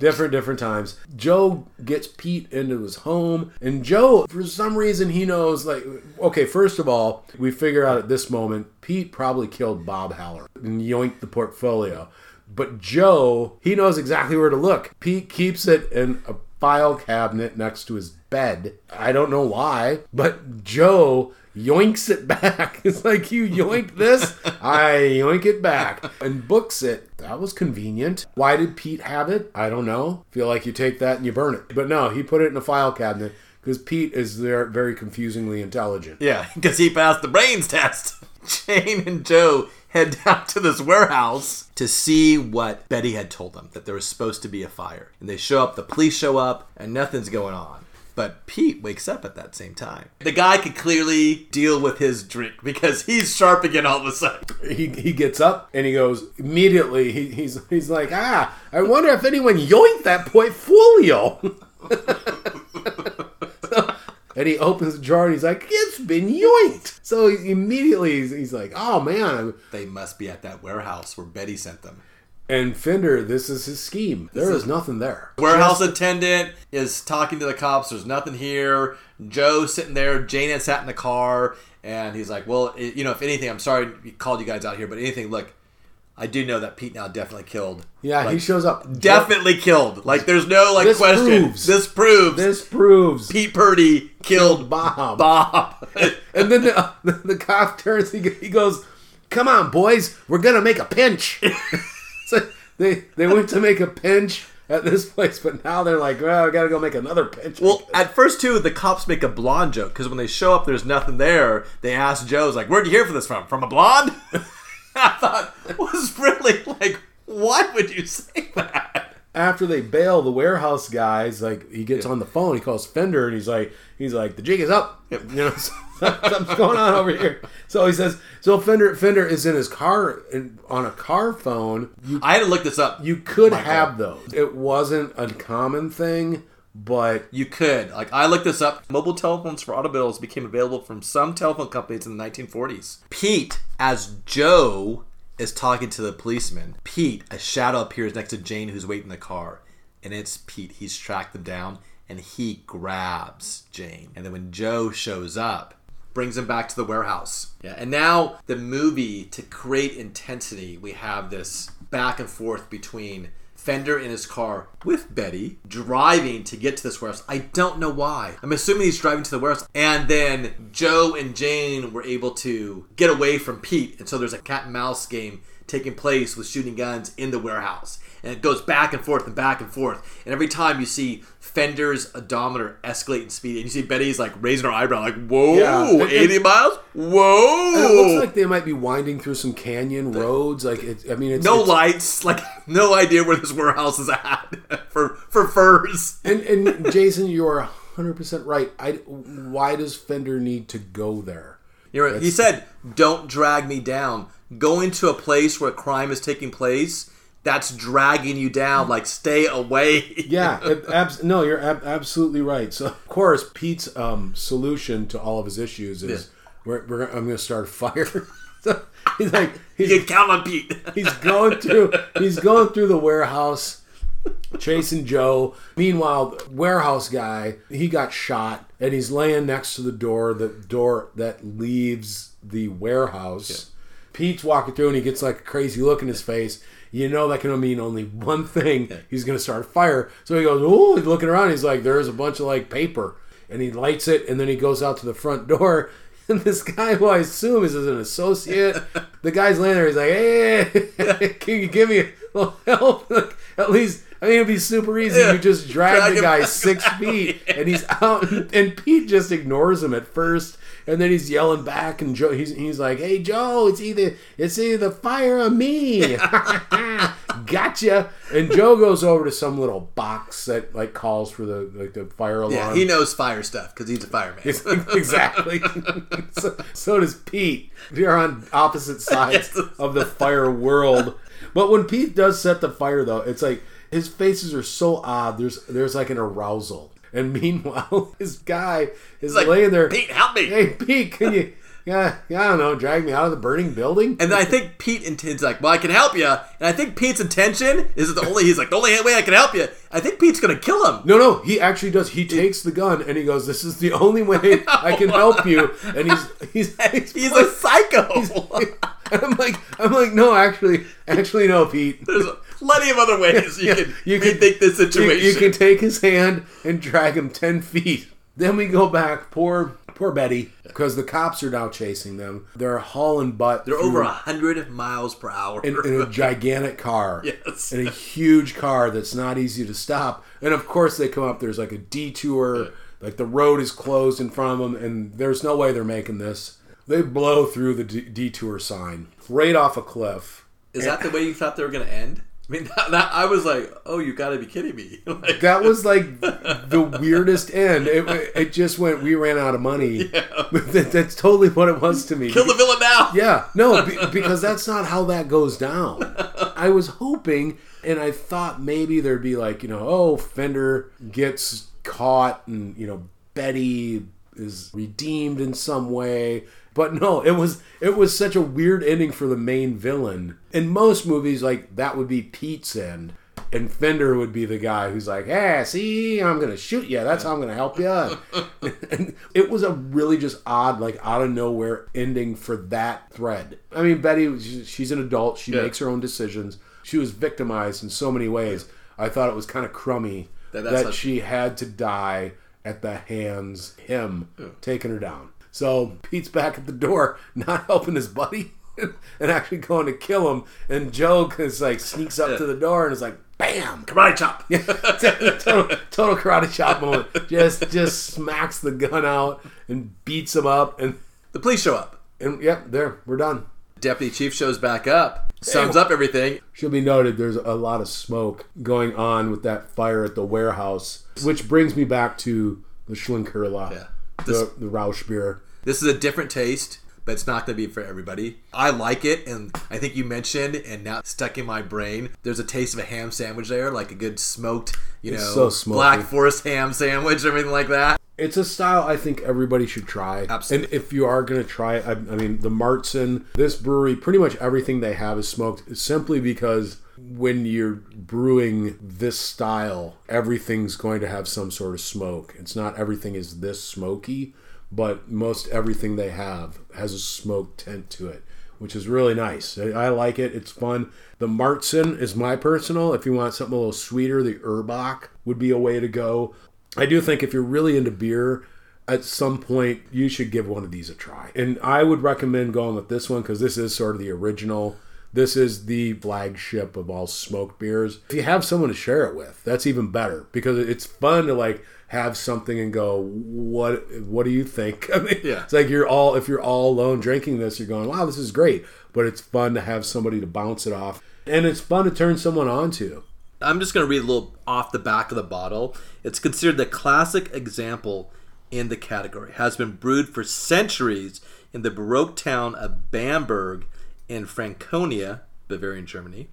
Different, different times. Joe gets Pete into his home, and Joe, for some reason, he knows. Like, okay, first of all, we figure out at this moment, Pete probably killed Bob Haller and yoinked the portfolio. But Joe, he knows exactly where to look. Pete keeps it in a file cabinet next to his bed. I don't know why, but Joe yoinks it back. It's like you yoink this, I yoink it back and books it. That was convenient. Why did Pete have it? I don't know. Feel like you take that and you burn it. But no, he put it in a file cabinet because Pete is there very confusingly intelligent. yeah, because he passed the brains test. Jane and Joe head down to this warehouse to see what Betty had told them that there was supposed to be a fire. And they show up, the police show up, and nothing's going on. But Pete wakes up at that same time. The guy could clearly deal with his drink because he's sharp again all of a sudden. He, he gets up and he goes immediately. He, he's he's like, ah, I wonder if anyone yoinked that portfolio. So- and he opens the jar and he's like, it's been yoinked. So he, immediately he's, he's like, oh man, They must be at that warehouse where Betty sent them. And Fender, this is his scheme. There is nothing there. Warehouse Just- attendant is talking to the cops. There's nothing here. Joe sitting there. Jane had sat in the car, and he's like, "Well, i you know, if anything, I'm sorry we called you guys out here, but anything, look, I do know that Pete now definitely killed. yeah, he shows up. definitely killed. Like, there's no like This question. proves- this proves This proves Pete Purdy killed Bob. Bob. And then the, the, the cop turns. He, he goes, "Come on, boys, we're gonna make a pinch." they they went to make a pinch at this place, but now they're like, "Well, I gotta go make another pinch." Well, at first too, the cops make a blonde joke because when they show up, there's nothing there. They ask Joe's like, "Where'd you hear for this from? From a blonde?" I thought was really like, why would you say that? After they bail the warehouse guys, like he gets on the phone, he calls Fender, and he's like, he's like, the jig is up. You know, something's going on over here. So he says, so Fender Fender is in his car in, on a car phone. You I had to look this up. you could Michael. have those. It wasn't a common thing, but You could. Like, I looked this up. Mobile telephones for automobiles became available from some telephone companies in the 1940s. Pete, as Joe is talking to the policeman, Pete, a shadow appears next to Jane, who's waiting in the car. And it's Pete. He's tracked them down and he grabs Jane. And then when Joe shows up, brings him back to the warehouse. Yeah. And now the movie, to create intensity, we have this back and forth between Fender in his car with Betty driving to get to this warehouse. I don't know why. I'm assuming he's driving to the warehouse. And then Joe and Jane were able to get away from Pete. And so there's a cat and mouse game taking place with shooting guns in the warehouse. And it goes back and forth and back and forth. And every time you see Fender's odometer escalate in speed, and you see Betty's like raising her eyebrow, like, whoa, Yeah. 80 miles? Whoa. it looks like they might be winding through some canyon roads. Like it, I mean, it's no it's- lights, like no idea where this warehouse is at for for furs. And, and Jason, you are 100 percent right. I why does Fender need to go there? You're. He said, "Don't drag me down. Going to a place where crime is taking place, that's dragging you down. Like stay away." Yeah, it, abs- no, you're ab- absolutely right. So, of course, Pete's um, solution to all of his issues is we're, we're, I'm going to start a fire. he's like, you he's, can count on Pete. he's going through, he's going through the warehouse, chasing Joe. Meanwhile, the warehouse guy, he got shot, and he's laying next to the door, the door that leaves the warehouse. Pete's walking through, and he gets like a crazy look in his face. You know that can mean only one thing. He's going to start a fire. So he goes, oh, he's looking around. He's like, there's a bunch of like paper. And he lights it, and then he goes out to the front door. And this guy, who I assume is an associate, the guy's laying there. He's like, hey, can you give me a little help? Like, at least, I mean, it'd be super easy. Yeah. You just drag, Drag the guy six oh, feet, and he's out. And, Pete just ignores him at first. And then he's yelling back, and Joe, he's, he's like, "Hey Joe, it's either it's either the fire or me." gotcha. And Joe goes over to some little box that like calls for the like the fire alarm. yeah, he knows fire stuff because he's a fireman. exactly. so, so does Pete. They're on opposite sides Yes. of the fire world. But when Pete does set the fire, though, it's like his faces are so odd. There's there's like an arousal, and meanwhile, this guy is like, laying there. Pete, help me. Hey, Pete, can you? Yeah, yeah, I don't know. Drag me out of the burning building. And then I think Pete intends like, well, I can help you. And I think Pete's intention is the only he's like the only way I can help you. I think Pete's gonna kill him. No, no, he actually does. He takes the gun and he goes, "This is the only way I can help you." And he's he's He's a psycho. and I'm like, I'm like, no, actually, actually, no, Pete. There's plenty of other ways you Yeah, can you you can- think this situation. you can take his hand and drag him ten feet. Then we go back. Poor, poor Betty, because the cops are now chasing them. They're hauling butt. They're over a hundred miles per hour. in, in a gigantic car. Yes. In a huge car that's not easy to stop. And of course, they come up. There's like a detour. Like the road is closed in front of them, and there's no way they're making this. They blow through the d- detour sign right off a cliff. Is that the way you thought they were gonna end? I mean, that, that, I was like, oh, you got to be kidding me! Like, That was like the weirdest end. It, it just went. We ran out of money. That- that's totally what it was to me. kill the villain now. Yeah, no, be, because that's not how that goes down. I was hoping, and I thought maybe there'd be like, you know, oh, Fender gets caught, and you know, Betty is redeemed in some way, But no, it was it was such a weird ending for the main villain. In most movies, like that would be Pete's end, and Fender would be the guy who's like, "Hey, see, I'm gonna shoot you. That's how I'm gonna help you." and it was a really just odd, like out of nowhere ending for that thread. I mean, Betty, she's- an adult. She Yeah. makes her own decisions. She was victimized in so many ways. I thought it was kind of crummy That- that, she had to die at the hands him taking her down. So Pete's back at the door, not helping his buddy, and actually going to kill him. And Joe is like sneaks up to the door and is like, "Bam!" Karate chop. total, total karate chop moment. Just just smacks the gun out and beats him up, and The police show up. and yep, there we're done. Deputy chief shows back up, sums up everything. Should be noted there's a lot of smoke going on with that fire at the warehouse, which brings me back to the Schlenkerla, Yeah. The, the Rausch beer. This is a different taste, but it's not going to be for everybody. I like it, and I think you mentioned, and now stuck in my brain. There's a taste of a ham sandwich there, like a good smoked, you It's know, so. Black Forest ham sandwich, everything like that. It's a style I think everybody should try. Absolutely. And if you are going to try it, I, I mean, the Marzen, this brewery, pretty much everything they have is smoked simply because when you're brewing this style, everything's going to have some sort of smoke. It's not everything is this smoky, but most everything they have has a smoke tint to it. Which is really nice. I like it. It's fun. The Marzen is my personal. If you want something a little sweeter, the Urbock would be a way to go. I do think if you're really into beer, at some point you should give one of these a try. And I would recommend going with this one because this is sort of the original. This is the flagship of all smoked beers. If you have someone to share it with, that's even better because it's fun to like have something and go, what what do you think? I mean, Yeah. it's like you're all if you're all alone drinking this, you're going, wow, this is great. But it's fun to have somebody to bounce it off, and it's fun to turn someone on to. I'm just going to read a little off the back of the bottle. It's considered the classic example in the category. Has been brewed for centuries in the Baroque town of Bamberg in Franconia, Bavarian, Germany.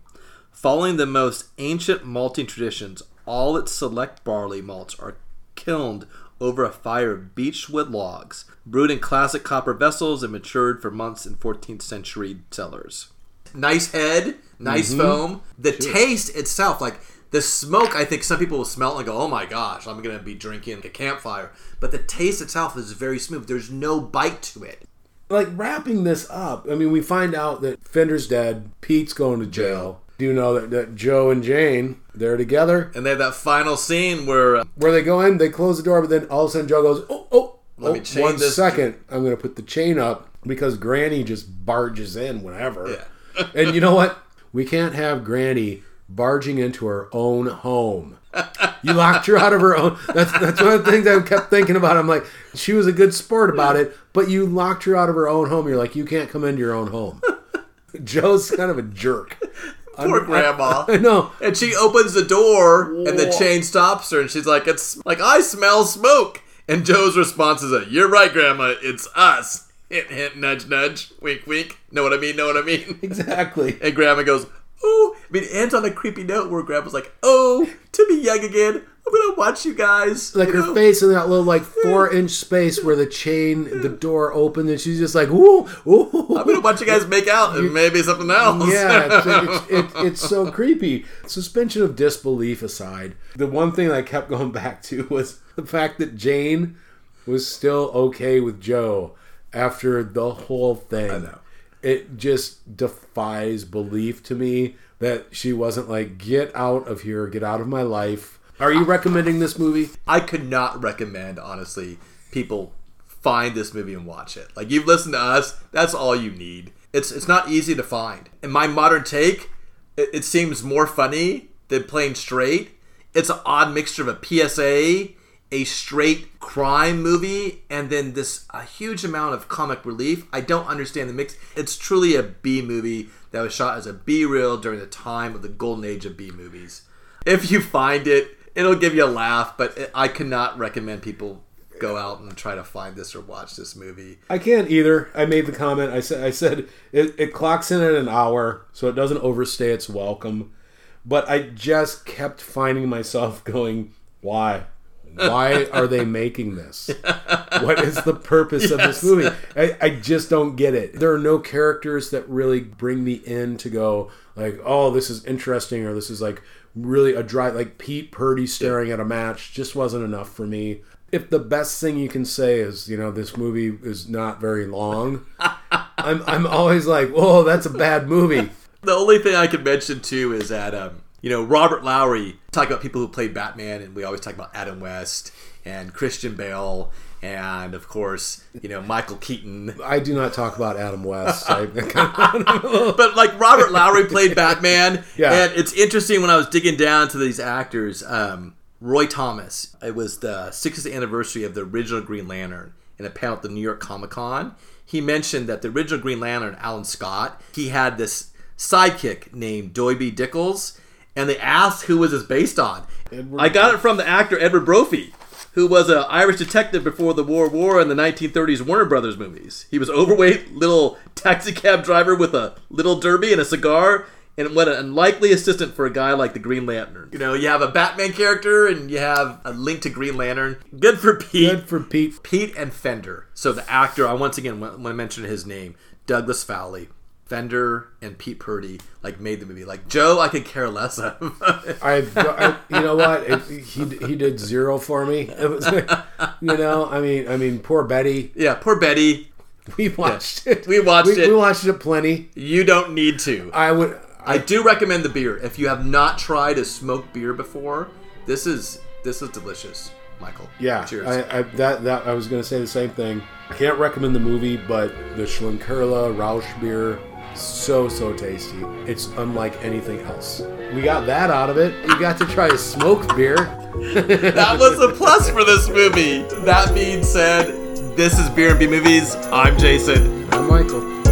Following the most ancient malting traditions, all its select barley malts are kilned over a fire of beechwood logs, brewed in classic copper vessels and matured for months in 14th century cellars nice head, nice mm-hmm. foam. The taste itself, like the smoke, I think some people will smell it and go, "Oh my gosh, I'm gonna be drinking a campfire." But the taste itself is very smooth. There's no bite to it. Like wrapping this up, I mean, we find out that Fender's dead. Pete's going to jail. Do you know that, that Joe and Jane they're together? And they have that final scene where uh, Where they go in, they close the door, but then all of a sudden Joe goes, "Oh, oh, Let oh, me chain one second. I'm going to put the chain up because Granny just barges in whenever." Yeah. and you know what? We can't have Granny barging into her own home. You locked her out of her own. That's that's one of the things I kept thinking about. I'm like, she was a good sport about it, but you locked her out of her own home. You're like, you can't come into your own home. Joe's kind of a jerk. poor grandma. I know. And she opens the door, and the chain stops her, and she's like, "It's like I smell smoke." And Joe's response is, a, "You're right, Grandma. It's us." Hint, hint, nudge, nudge, wink, wink. Know what I mean? Know what I mean? Exactly. And Grandma goes, "Oh." I mean, it ends on a creepy note where Grandma's like, "Oh, to be young again. I'm gonna watch you guys." Like you her know." face in that little like four inch space where the chain, the door opened, and she's just like, ooh, ooh. I'm gonna watch you guys make out and maybe something else. Yeah, it's, it's, it, it's so creepy. Suspension of disbelief aside, the one thing I kept going back to was the fact that Jane was still okay with Joe after the whole thing. I know. It just defies belief to me that she wasn't like, get out of here, get out of my life. Are you recommending this movie? I could not recommend, honestly, people find this movie and watch it. Like you've listened to us, that's all you need. It's it's not easy to find. In my modern take, it, it seems more funny than playing straight. It's an odd mixture of a PSA, a straight crime movie, and then this a huge amount of comic relief. I don't understand the mix. It's truly a B movie that was shot as a B reel during the time of the golden age of B movies. If you find it, it'll give you a laugh, but it, I cannot recommend people go out and try to find this or watch this movie. I can't either. I made the comment. I said I said it, it clocks in at an hour, so it doesn't overstay its welcome. But I just kept finding myself going, why, Why are they making this? What is the purpose of this movie? I, I just don't get it. There are no characters that really bring me in to go like, oh, this is interesting, or this is like really a dry like Pete Purdy staring at a match just wasn't enough for me. If the best thing you can say is, you know, this movie is not very long, I'm I'm always like, whoa, that's a bad movie. The only thing I could mention too is that um, you know Robert Lowery talk about people who played Batman, and we always talk about Adam West and Christian Bale, and of course you know Michael Keaton. I do not talk about Adam West. I, But like Robert Lowery played Batman, Yeah. and it's interesting when I was digging down to these actors. Um, Roy Thomas. It was the 60th anniversary of the original Green Lantern in a panel at the New York Comic Con. He mentioned that the original Green Lantern, Alan Scott, he had this sidekick named Doiby Dickles, and they asked who was this based on. Edward- I got it from the actor Edward Brophy, who was an Irish detective before the War War in the 1930s Warner Brothers movies. He was overweight little taxi cab driver with a little derby and a cigar, and what an unlikely assistant for a guy like the Green Lantern. You know, you have a Batman character and you have a link to Green Lantern. Good for Pete. Good for Pete. Pete and Fender. So the actor, I once again want to mention his name, Douglas Fowley. Fender and Pete Purdy like made the movie. Like Joe, I could care less of. I, I you know what? It, he he did zero for me. It was, you know, I mean, I mean, poor Betty. yeah, poor Betty. We watched it. We watched we, it. We watched it plenty. You don't need to. I would. I do recommend the beer. If you have not tried a smoked beer before, this is this is delicious, Michael. Yeah, Cheers. I, I, that that I was going to say the same thing. I can't recommend the movie, but the Schlenkerla Rausch beer, so so tasty. It's unlike anything else. We got that out of it. You got to try a smoked beer. that was a plus for this movie. That being said, this is Beer and B Movies. I'm Jason. I'm Michael.